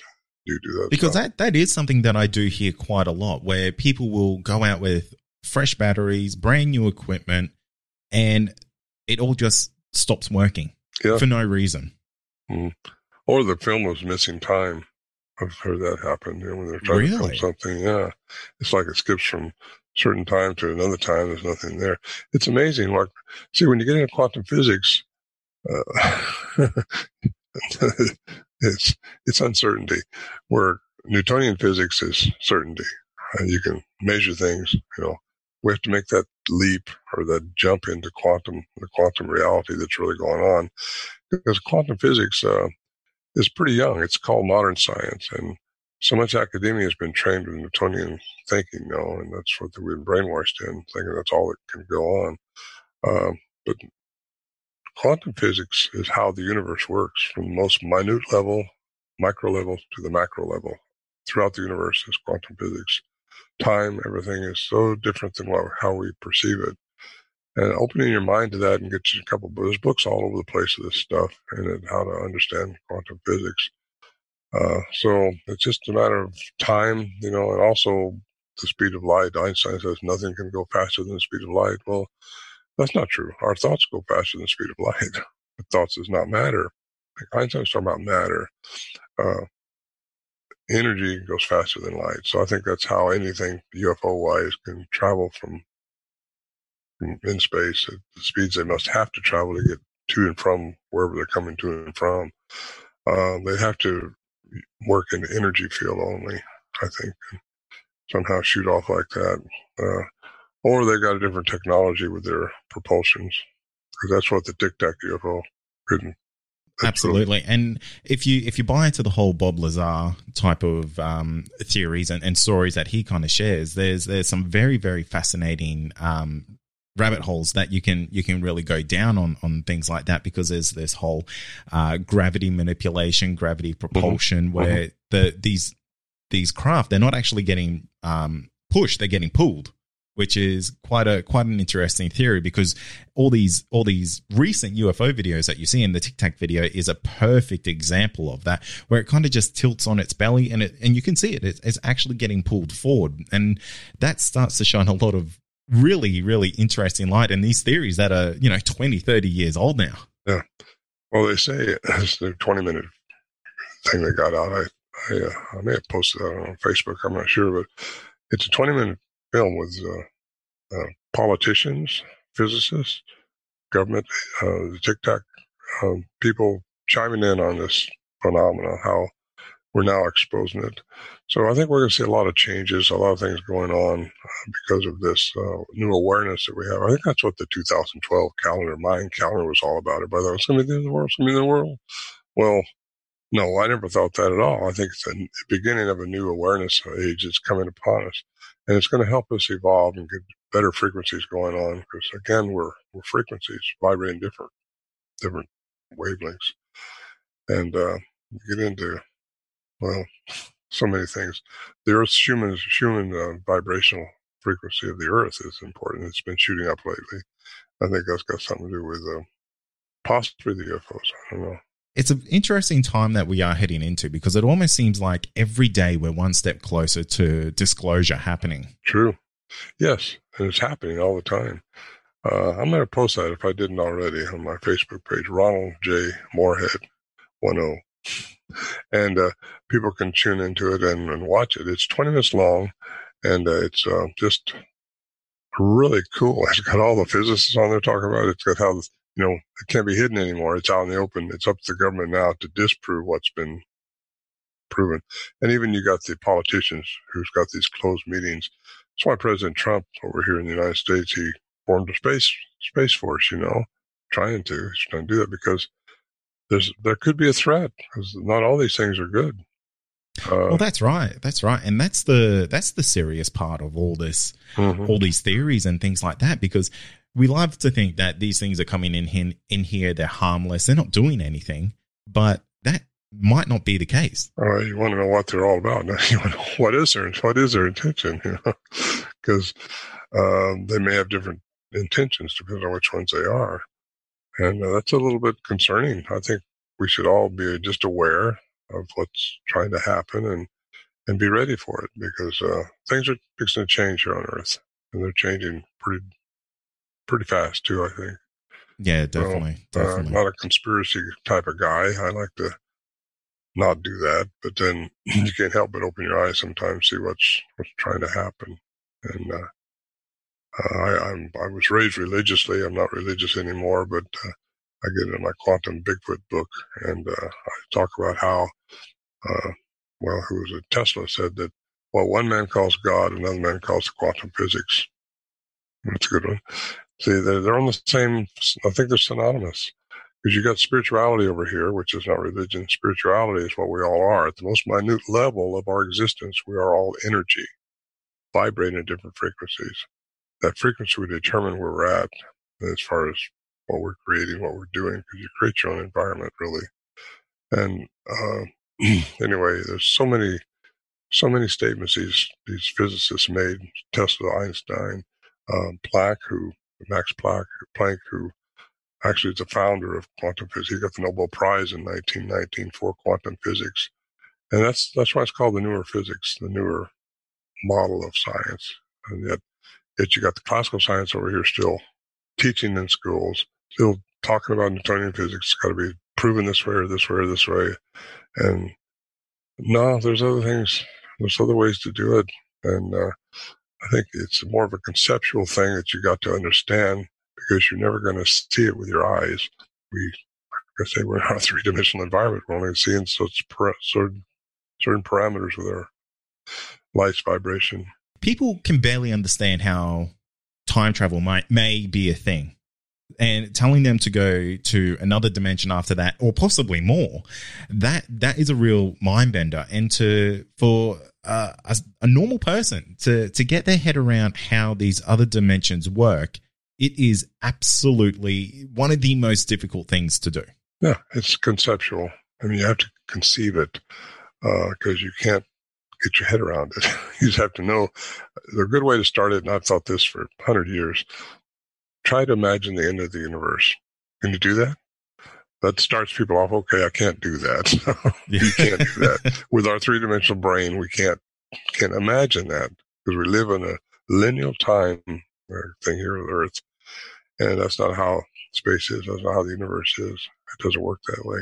Do do that. Because stuff. that, that is something that I do hear quite a lot where people will go out with fresh batteries, brand new equipment, and it all just stops working yeah. for no reason. Mm or the film was missing time. I've heard that happen you know, when they're trying really? to film something. Yeah, it's like it skips from certain time to another time. There's nothing there. It's amazing. Like, see, when you get into quantum physics, uh, it's it's uncertainty. Where Newtonian physics is certainty. Uh, you can measure things. You know, we have to make that leap or that jump into quantum, the quantum reality that's really going on, because quantum physics. Uh, is pretty young. It's called modern science, and so much academia has been trained in Newtonian thinking now, and that's what we've been brainwashed in, thinking that's all that can go on. Um, but quantum physics is how the universe works from the most minute level, micro level, to the macro level. Throughout the universe is quantum physics. Time, everything is so different than what, how we perceive it and opening your mind to that and get you a couple there's books all over the place of this stuff and how to understand quantum physics. Uh, so it's just a matter of time you know and also the speed of light. Einstein says nothing can go faster than the speed of light. Well that's not true. Our thoughts go faster than the speed of light. But thoughts does not matter. Einstein's talking about matter. Uh, energy goes faster than light. So i think that's how anything ufo wise can travel from in space at the speeds they must have to travel to get to and from wherever they're coming to and from. Uh, they have to work in the energy field only, I think, somehow shoot off like that. Uh, or they got a different technology with their propulsions, that's what the Tic Tac UFO couldn't. Absolutely, and if you if you buy into the whole Bob Lazar type of um, theories and, and stories that he kind of shares, there's there's some very very fascinating um, rabbit holes that you can you can really go down on on things like that because there's this whole uh, gravity manipulation, gravity mm-hmm. propulsion, mm-hmm. where mm-hmm. the these these craft they're not actually getting um, pushed; they're getting pulled, which is quite a quite an interesting theory because all these all these recent UFO videos that you see in the Tic Tac video is a perfect example of that, where it kind of just tilts on its belly and it and you can see it; it's, it's actually getting pulled forward, and that starts to shine a lot of really, really interesting light in these theories that are, you know, 20, 30 years old now. Yeah. Well, they say it's the 20 minute thing that got out. I, I, uh, I may have posted that on Facebook. I'm not sure, but it's a 20 minute film with uh, uh, politicians, physicists, government, uh, the Tic Tac um, people chiming in on this phenomenon, how we're now exposing it. So I think we're going to see a lot of changes, a lot of things going on uh, because of this uh, new awareness that we have. I think that's what the 2012 calendar, Mayan calendar, was all about. The way, it's going to be the end of the world. It's going to be the world. Well, no, I never thought that at all. I think it's the beginning of a new awareness age that's coming upon us, and it's going to help us evolve and get better frequencies going on because again, we're we're frequencies vibrating different different wavelengths, and uh, get into well, so many things. The Earth's human human uh, vibrational frequency of the Earth is important. It's been shooting up lately. I think that's got something to do with uh, possibly the UFOs. I don't know. It's an interesting time that we are heading into because it almost seems like every day we're one step closer to disclosure happening. True. Yes, and it's happening all the time. Uh, I'm going to post that if I didn't already on my Facebook page, Ronald J. Morehead, 10. And uh, people can tune into it and, and, watch it. It's 20 minutes long, and uh, it's uh, just really cool. It's got all the physicists on there talking about it. It's got how, you know, it can't be hidden anymore. It's out in the open. It's up to the government now to disprove what's been proven. And even you got the politicians who's got these closed meetings. That's why President Trump over here in the United States, he formed a space space force. You know, trying to he's trying to do that because there's there could be a threat because not all these things are good. Uh, well, that's right. That's right, and that's the that's the serious part of all this, mm-hmm. all these theories and things like that. Because we love to think that these things are coming in in, in here, they're harmless, they're not doing anything, but that might not be the case. All right, you want to know what they're all about. Now, you want to know what is their what is their intention? Because you know? um, they may have different intentions depending on which ones they are. And uh, that's a little bit concerning. I think we should all be just aware of what's trying to happen and, and be ready for it because uh, things are fixing to change here on Earth. And they're changing pretty pretty fast too, I think. Yeah, definitely. So, uh, I'm not a conspiracy type of guy. I like to not do that, but then you can't help but open your eyes sometimes, see what's what's trying to happen. And uh, uh, I, I'm, I was raised religiously. I'm not religious anymore, but uh, I get in my quantum Bigfoot book and uh, I talk about how, uh, well, who was it? Tesla said that what one man calls God, another man calls quantum physics. That's a good one. See, they're, they're on the same, I think they're synonymous because you got spirituality over here, which is not religion. Spirituality is what we all are. At the most minute level of our existence, we are all energy, vibrating at different frequencies that frequency would determine where we're at as far as what we're creating, what we're doing, because you create your own environment, really. And uh, anyway, there's so many, so many statements these these physicists made. Tesla, Einstein, um, Planck, who Max Planck, Planck, who actually is the founder of quantum physics. He got the Nobel Prize in 1919 for quantum physics, and that's that's why it's called the newer physics, the newer model of science. And yet, Yet you got the classical science over here still teaching in schools, still talking about Newtonian physics. It's got to be proven this way or this way or this way. And no, there's other things. There's other ways to do it. And uh, I think it's more of a conceptual thing that you got to understand because you're never going to see it with your eyes. We, like I say, we're in a three dimensional environment. We're only seeing certain, certain parameters with our light's vibration people can barely understand how time travel might may be a thing. And telling them to go to another dimension after that or possibly more that that is a real mind bender. And to for uh, a, a normal person to to get their head around how these other dimensions work it is absolutely one of the most difficult things to do. Yeah it's conceptual. I mean you have to conceive it because uh, you can't get your head around it. you just have to know uh, the good way to start it. And I've thought this for 100 years. Try to imagine the end of the universe. Can you do that? That starts people off. Okay, I can't do that. you can't do that with our three dimensional brain. We can't can't imagine that because we live in a linear time thing here on Earth, and that's not how space is. That's not how the universe is. It doesn't work that way.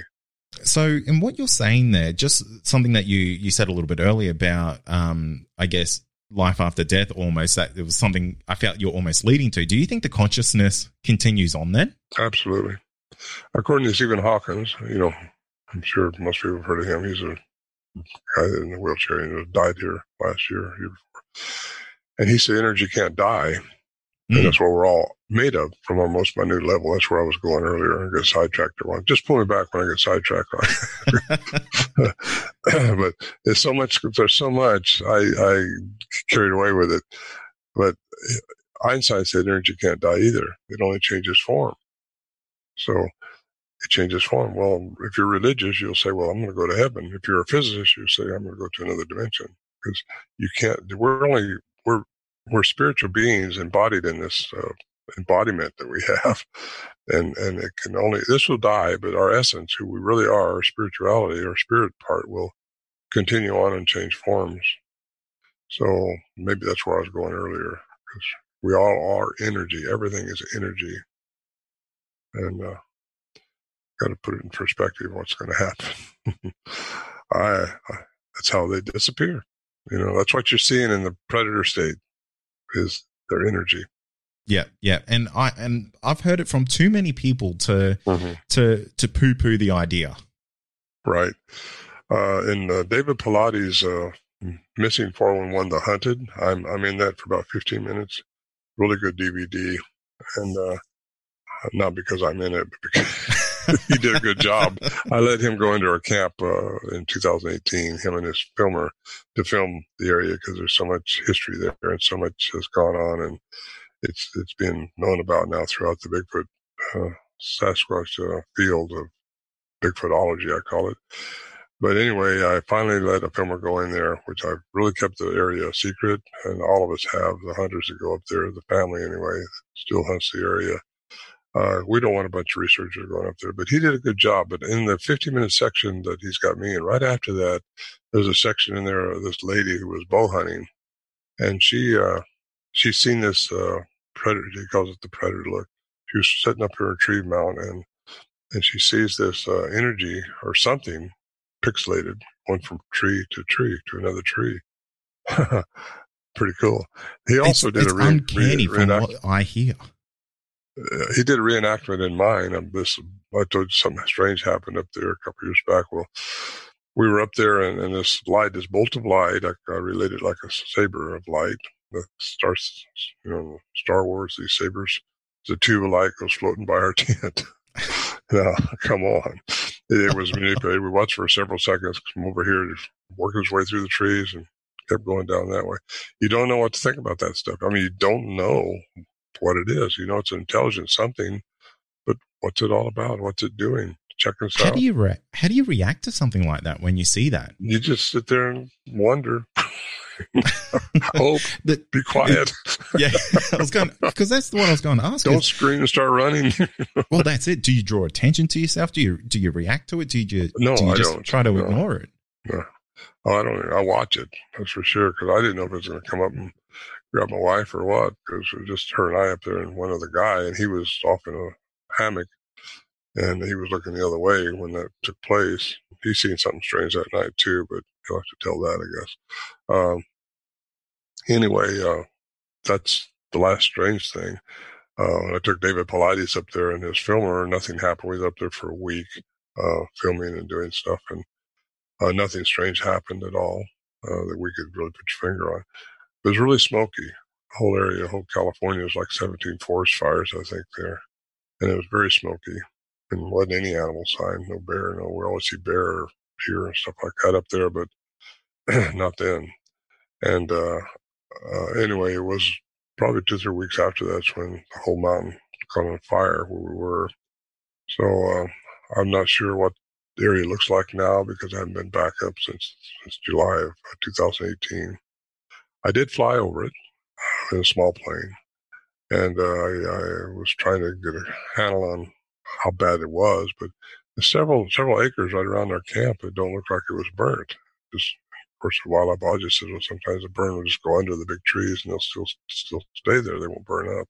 So, in what you're saying there, just something that you you said a little bit earlier about, um, I guess life after death, almost that it was something I felt you're almost leading to. Do you think the consciousness continues on then? Absolutely. According to Stephen Hawkins, you know, I'm sure most people have heard of him. He's a guy in a wheelchair and died here last year, year before. And he said energy can't die. Mm. And that's what we're all made of from our most minute level. That's where I was going earlier. I get sidetracked. Well, just pull me back when I get sidetracked. but there's so much, there's so much I, I carried away with it. But Einstein said energy can't die either. It only changes form. So it changes form. Well, if you're religious, you'll say, well, I'm going to go to heaven. If you're a physicist, you say, I'm going to go to another dimension because you can't, we're only, we're, we're spiritual beings embodied in this uh, embodiment that we have. And, and it can only, this will die, but our essence, who we really are, our spirituality, our spirit part will continue on and change forms. So maybe that's where I was going earlier because we all are energy. Everything is energy. And, uh, got to put it in perspective what's going to happen. I, I, that's how they disappear. You know, that's what you're seeing in the predator state is their energy. Yeah, yeah, and I and I've heard it from too many people to mm-hmm. to to poo poo the idea. Right. Uh, in uh, David Paulides' uh, Missing 411 The Hunted, I'm I'm in that for about 15 minutes. Really good DVD, and uh, not because I'm in it, but because he did a good job. I let him go into our camp uh, in 2018, him and his filmer, to film the area because there's so much history there and so much has gone on, and it's it's been known about now throughout the Bigfoot uh, Sasquatch uh, field of Bigfootology, I call it. But anyway, I finally let a filmer go in there, which I've really kept the area secret, and all of us have. The hunters that go up there, the family anyway, still hunts the area. Uh, we don't want a bunch of researchers going up there, but he did a good job. But in the 50 minute section that he's got me in, right after that, there's a section in there of this lady who was bow hunting, and she uh, she's seen this uh, predator. He calls it the predator look. She was sitting up her tree mount, and and she sees this uh, energy or something pixelated, went from tree to tree to another tree. Pretty cool. He also it's, did it's a re- uncanny re- from what I hear. Uh, he did a reenactment in mine. Um, this I told you something strange happened up there a couple years back. Well, we were up there, and, and this light, this bolt of light, I, I related like a saber of light that starts, you know, Star Wars. These sabers, the tube of light goes floating by our tent. now, come on. It, was manipulated. We watched for several seconds, come over here, work his way through the trees, and kept going down that way. You don't know what to think about that stuff. I mean, you don't know what it is. You know, it's an intelligent something, but what's it all about? What's it doing? Check us how out. Do you re- how do you react to something like that when you see that? You just sit there and wonder. Hope. the, be quiet. yeah, I was going because that's the one I was going to ask. Don't scream and start running. well, that's it. Do you draw attention to yourself? Do you do you react to it? Do you no? Do you I just don't. try to no. ignore it. No. Oh, I don't. I watch it. That's for sure. Because I didn't know if it was going to come up and grab my wife or what, because it was just her and I up there and one other guy, and he was off in a hammock, and he was looking the other way when that took place. He seen something strange that night too, but he'll have to tell that, I guess. Um, anyway, uh, that's the last strange thing. Uh, I took David Paulides up there and his filmer. Nothing happened. We was up there for a week, uh, filming and doing stuff, and uh, nothing strange happened at all uh, that we could really put your finger on. It was really smoky. The whole area, whole California was like 17 forest fires, I think, there. And it was very smoky. And wasn't any animal sign, no bear, no, we always see bear here and stuff like that up there, but not then. And, uh, uh, anyway, it was probably two, three weeks after that's when the whole mountain caught on fire where we were. So, uh, I'm not sure what the area looks like now because I haven't been back up since, since July of 2018. I did fly over it uh, in a small plane, and uh, I, I, was trying to get a handle on how bad it was. But several several acres right around our camp, it don't look like it was burnt. Just of course, the wildlife biologist says well, sometimes the burn will just go under the big trees and they'll still still stay there. They won't burn up.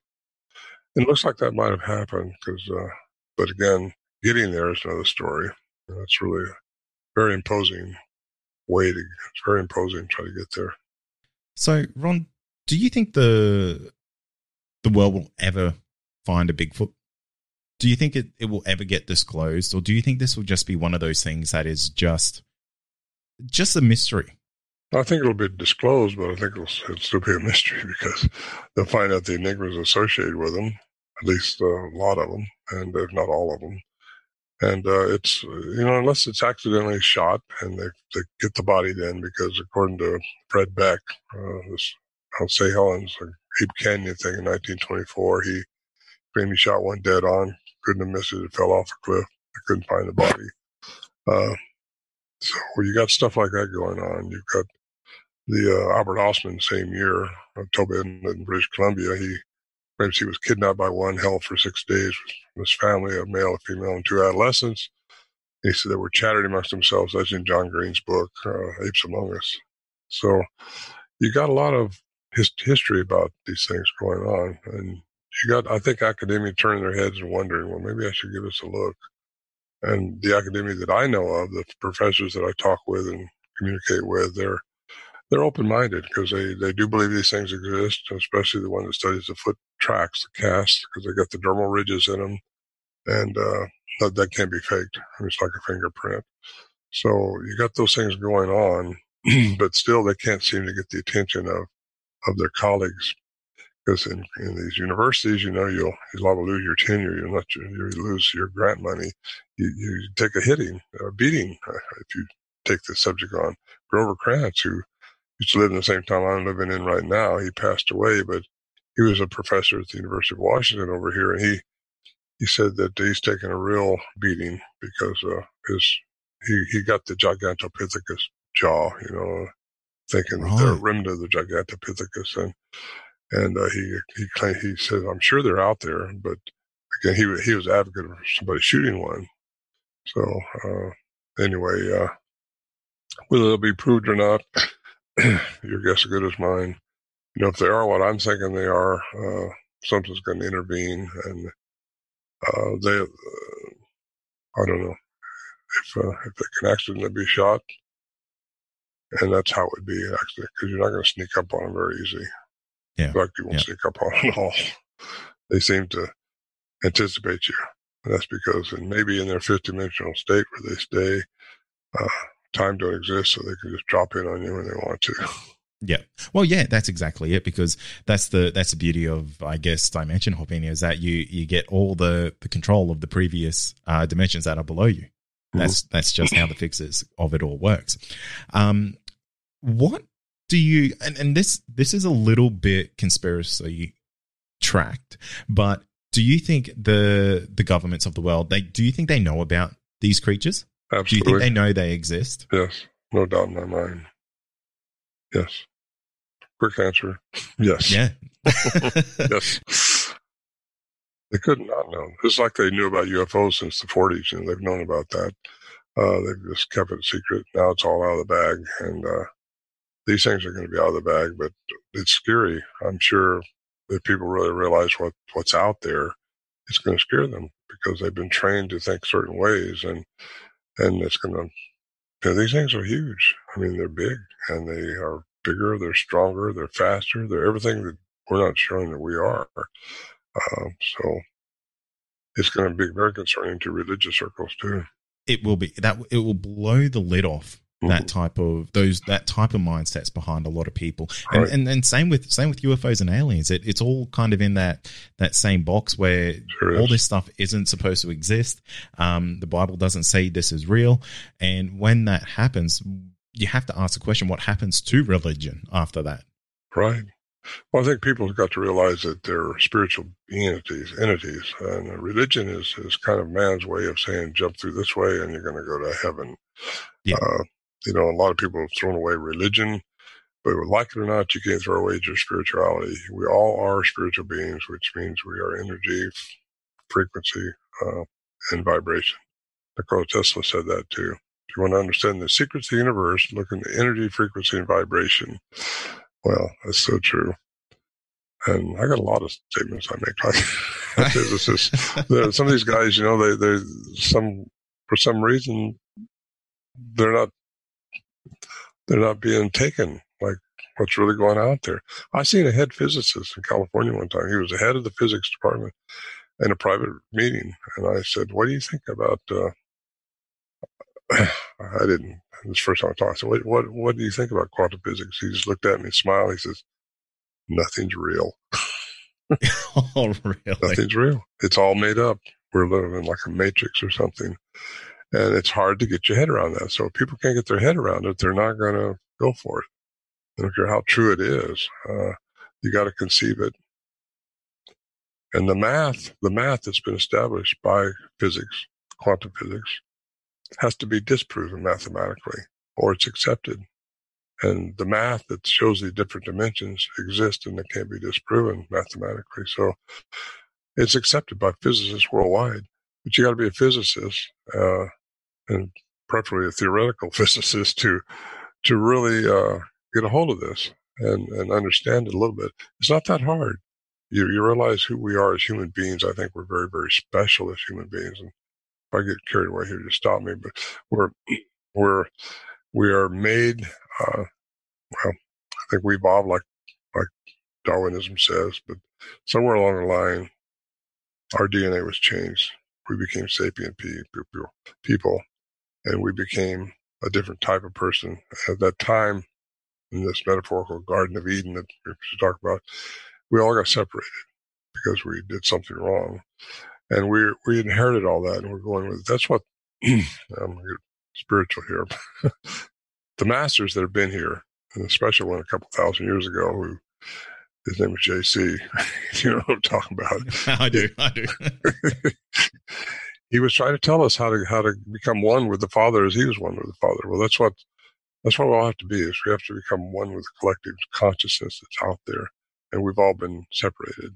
It looks like that might have happened because, uh, but again, getting there is another story. That's really a very imposing way to. It's very imposing to try to get there. So, Ron, do you think the the world will ever find a Bigfoot? Do you think it, it will ever get disclosed, or do you think this will just be one of those things that is just just a mystery? I think it'll be disclosed, but I think it'll, still be a mystery because they'll find out the enigmas associated with them, at least a lot of them, and if not all of them. And uh, it's, you know, unless it's accidentally shot and they, they get the body then, because according to Fred Beck, uh, this St. Helens Ape Canyon thing in 1924. He claimed he shot one dead on, couldn't have missed it. It fell off a cliff. I couldn't find the body. Uh, so you got stuff like that going on. You've got the uh, Albert Ostman same year of Tobin in British Columbia. He claims he was kidnapped by one, held for six days with his family, a male, a female, and two adolescents. He said they were chattering amongst themselves. That's in John Green's book, uh, Apes Among Us. So you got a lot of his, history about these things going on. And you got, I think, academia turning their heads and wondering, well, maybe I should give this a look. And the academia that I know of, the professors that I talk with and communicate with, they're they're open minded because they, they do believe these things exist, especially the one that studies the foot tracks, the casts, because they got the dermal ridges in them. And uh, that, that can't be faked. It's like a fingerprint. So you got those things going on, but still they can't seem to get the attention of, of their colleagues. Because in, in these universities, you know, you'll, you'll lose your tenure. You'll not, you lose your grant money. You, you take a hitting, a beating, uh, if you take the subject on. Grover Krantz, who used to live in the same town I'm living in right now, he passed away, but he was a professor at the University of Washington over here, and he he said that he's taken a real beating because uh, his he he got the Gigantopithecus jaw, you know, thinking right. the remnant of the Gigantopithecus, and and uh, he he claimed, he said I'm sure they're out there, but again he he was advocate of somebody shooting one. So uh, anyway, uh, whether they'll be proved or not, your guess as good as mine. You know, if they are what I'm thinking they are, uh, something's going to intervene, and uh, they, uh, I don't know if if they can accidentally be shot, and that's how it would be actually, because you're not going to sneak up on them very easy. Yeah. Fact, you won't yeah. sneak up on at all. They seem to anticipate you. And that's because, and maybe in their fifth dimensional state where they stay, uh, time don't exist, so they can just drop in on you when they want to. Yeah. Well, yeah, that's exactly it because that's the that's the beauty of I guess dimension hopping is that you you get all the the control of the previous uh, dimensions that are below you. That's mm-hmm. that's just how the physics of it all works. Um, what do you and, and this this is a little bit conspiracy tracked, but do you think the the governments of the world they do you think they know about these creatures? Absolutely. Do you think they know they exist? Yes, no doubt in my mind. Yes. Quick answer. Yes. Yeah. yes. They could not know. It's like they knew about UFOs since the 40s, and they've known about that. Uh, they've just kept it a secret. Now it's all out of the bag, and uh, these things are going to be out of the bag. But it's scary. I'm sure if people really realize what what's out there, it's going to scare them because they've been trained to think certain ways, and and it's going to. You know, these things are huge. I mean, they're big, and they are bigger, they're stronger, they're faster, they're everything that we're not showing that we are. Um, so it's going to be very concerning to religious circles too. It will be that it will blow the lid off that mm-hmm. type of those that type of mindsets behind a lot of people. And, right. and and same with same with ufos and aliens. It, it's all kind of in that that same box where sure all this stuff isn't supposed to exist. Um, the bible doesn't say this is real. And when that happens you have to ask the question what happens to religion after that? Right. Well i think people have got to realize that they're spiritual entities entities and religion is is kind of man's way of saying jump through this way and you're going to go to heaven. Yeah. Uh, you know a lot of people have thrown away religion but like it or not you can't throw away your spirituality we all are spiritual beings which means we are energy frequency uh, and vibration Nikola Tesla said that too if you want to understand the secrets of the universe, look into energy, frequency, and vibration. Well, that's so true. And I got a lot of statements I make like this is some of these guys, you know, they they some for some reason they're not they're not being taken like what's really going out there. I seen a head physicist in California one time. He was the head of the physics department in a private meeting, and I said, "What do you think about uh, I didn't. This first time I talked. I said, what, what, what do you think about quantum physics? He just looked at me and smiled. He says, nothing's real. oh, really? Nothing's real. It's all made up. We're living in like a matrix or something. And it's hard to get your head around that. So if people can't get their head around it, they're not going to go for it. I don't care how true it is. Uh, You got to conceive it. And the math, the math that's been established by physics, quantum physics, has to be disproven mathematically or it's accepted. And the math that shows the different dimensions exist and it can't be disproven mathematically. So it's accepted by physicists worldwide. But you got to be a physicist, uh, and preferably a theoretical physicist to to really uh, get a hold of this and, and understand it a little bit. It's not that hard. You you realize who we are as human beings. I think we're very very special as human beings. And if I get carried away here, just stop me. But we're we're we are made. Uh, well, I think we evolved like like Darwinism says, but somewhere along the line, our DNA was changed. We became sapient people, and we became a different type of person. At that time, in this metaphorical Garden of Eden that we talk about, we all got separated because we did something wrong, and we we inherited all that, and we're going with. That's what I'm spiritual here. the masters that have been here, and especially one a couple thousand years ago, who his name was JC. you know what I'm talking about? I do. I do. He was trying to tell us how to how to become one with the Father as he was one with the Father. Well, that's what that's what we all have to be. Is we have to become one with the collective consciousness that's out there, and we've all been separated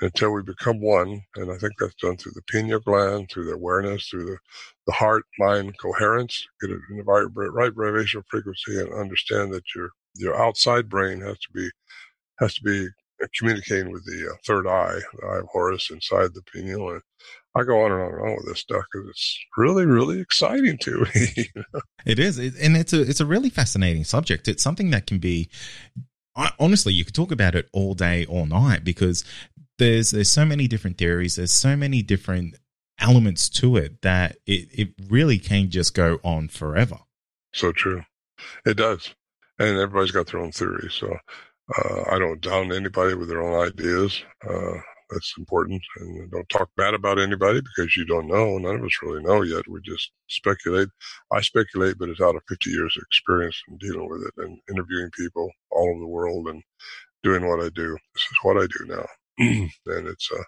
until we become one. And I think that's done through the pineal gland, through the awareness, through the, the heart mind coherence, get it in the right, right vibrational frequency and understand that your, your outside brain has to be, has to be communicating with the uh, third eye, the eye of Horus inside the pineal. And I go on and on and on with this stuff because it's really, really exciting to me. you know? It is, and it's a it's a really fascinating subject. It's something that can be honestly, you could talk about it all day, all night because there's there's so many different theories. There's so many different elements to it that it it really can just go on forever. So true, it does, and everybody's got their own theory. So uh, I don't down anybody with their own ideas. Uh, that's important, and don't talk bad about anybody because you don't know. None of us really know yet. We just speculate. I speculate, but it's out of 50 years of experience in dealing with it and interviewing people all over the world and doing what I do. This is what I do now. and it's uh,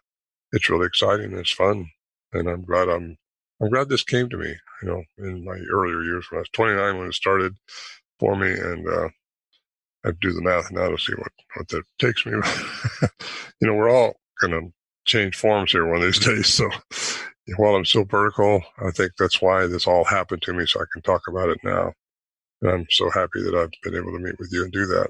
it's really exciting and it's fun. And I'm glad I'm I'm glad this came to me. You know, in my earlier years when I was 29 when it started for me, and uh, Do the math now to see what what that takes me. you know, we're all gonna change forms here one of these days. So while I'm still vertical, I think that's why this all happened to me, so I can talk about it now. And I'm so happy that I've been able to meet with you and do that.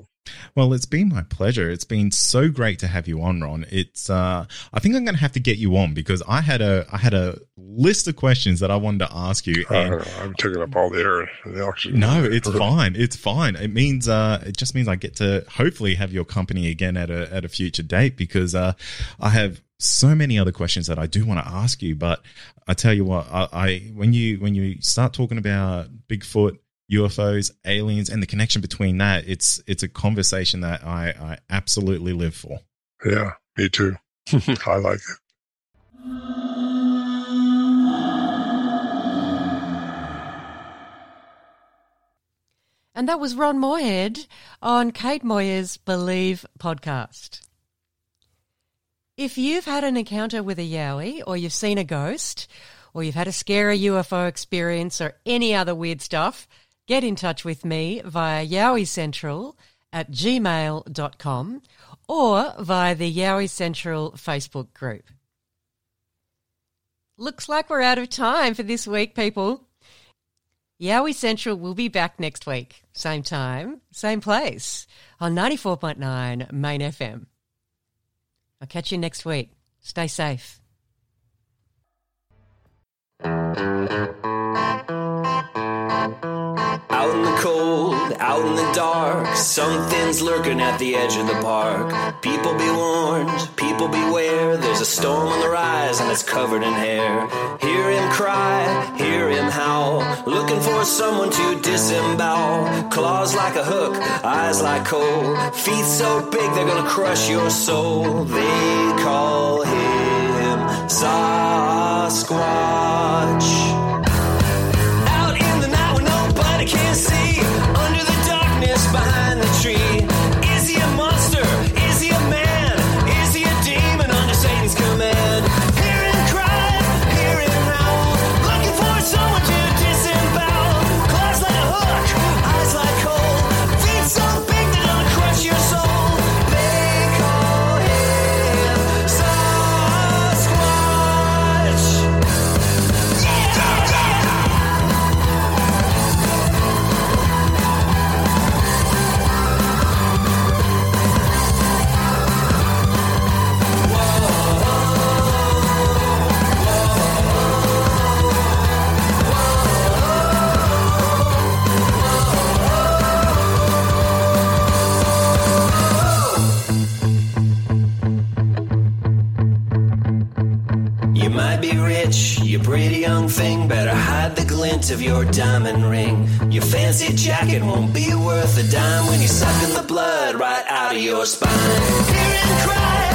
Well, it's been my pleasure. It's been so great to have you on, Ron. It's uh I think I'm going to have to get you on because I had a I had a list of questions that I wanted to ask you. And I'm taking up all the air and the oxygen. No, it's fine. It's fine. It means uh it just means I get to hopefully have your company again at a at a future date because uh I have so many other questions that I do want to ask you, but I tell you what, I, I when you when you start talking about Bigfoot UFOs, aliens, and the connection between that. It's it's a conversation that I, I absolutely live for. Yeah, me too. I like it. And that was Ron Morehead on Kade Moir's Believe podcast. If you've had an encounter with a Yowie, or you've seen a ghost, or you've had a scary UFO experience, or any other weird stuff, get in touch with me via Yowie Central at gmail.com or via the Yowie Central Facebook group. Looks like we're out of time for this week, people. Yowie Central will be back next week, same time, same place, on 94.9 Main FM. I'll catch you next week. Stay safe. Out in the cold, out in the dark, something's lurking at the edge of the park. People be warned, people beware. There's a storm on the rise and it's covered in hair. Hear him cry, hear him howl, looking for someone to disembowel. Claws like a hook, eyes like coal, feet so big they're gonna crush your soul. They call him Sasquatch. Pretty young thing. Better hide the glint of your diamond ring. Your fancy jacket won't be worth a dime when you're sucking the blood right out of your spine. Hearing cries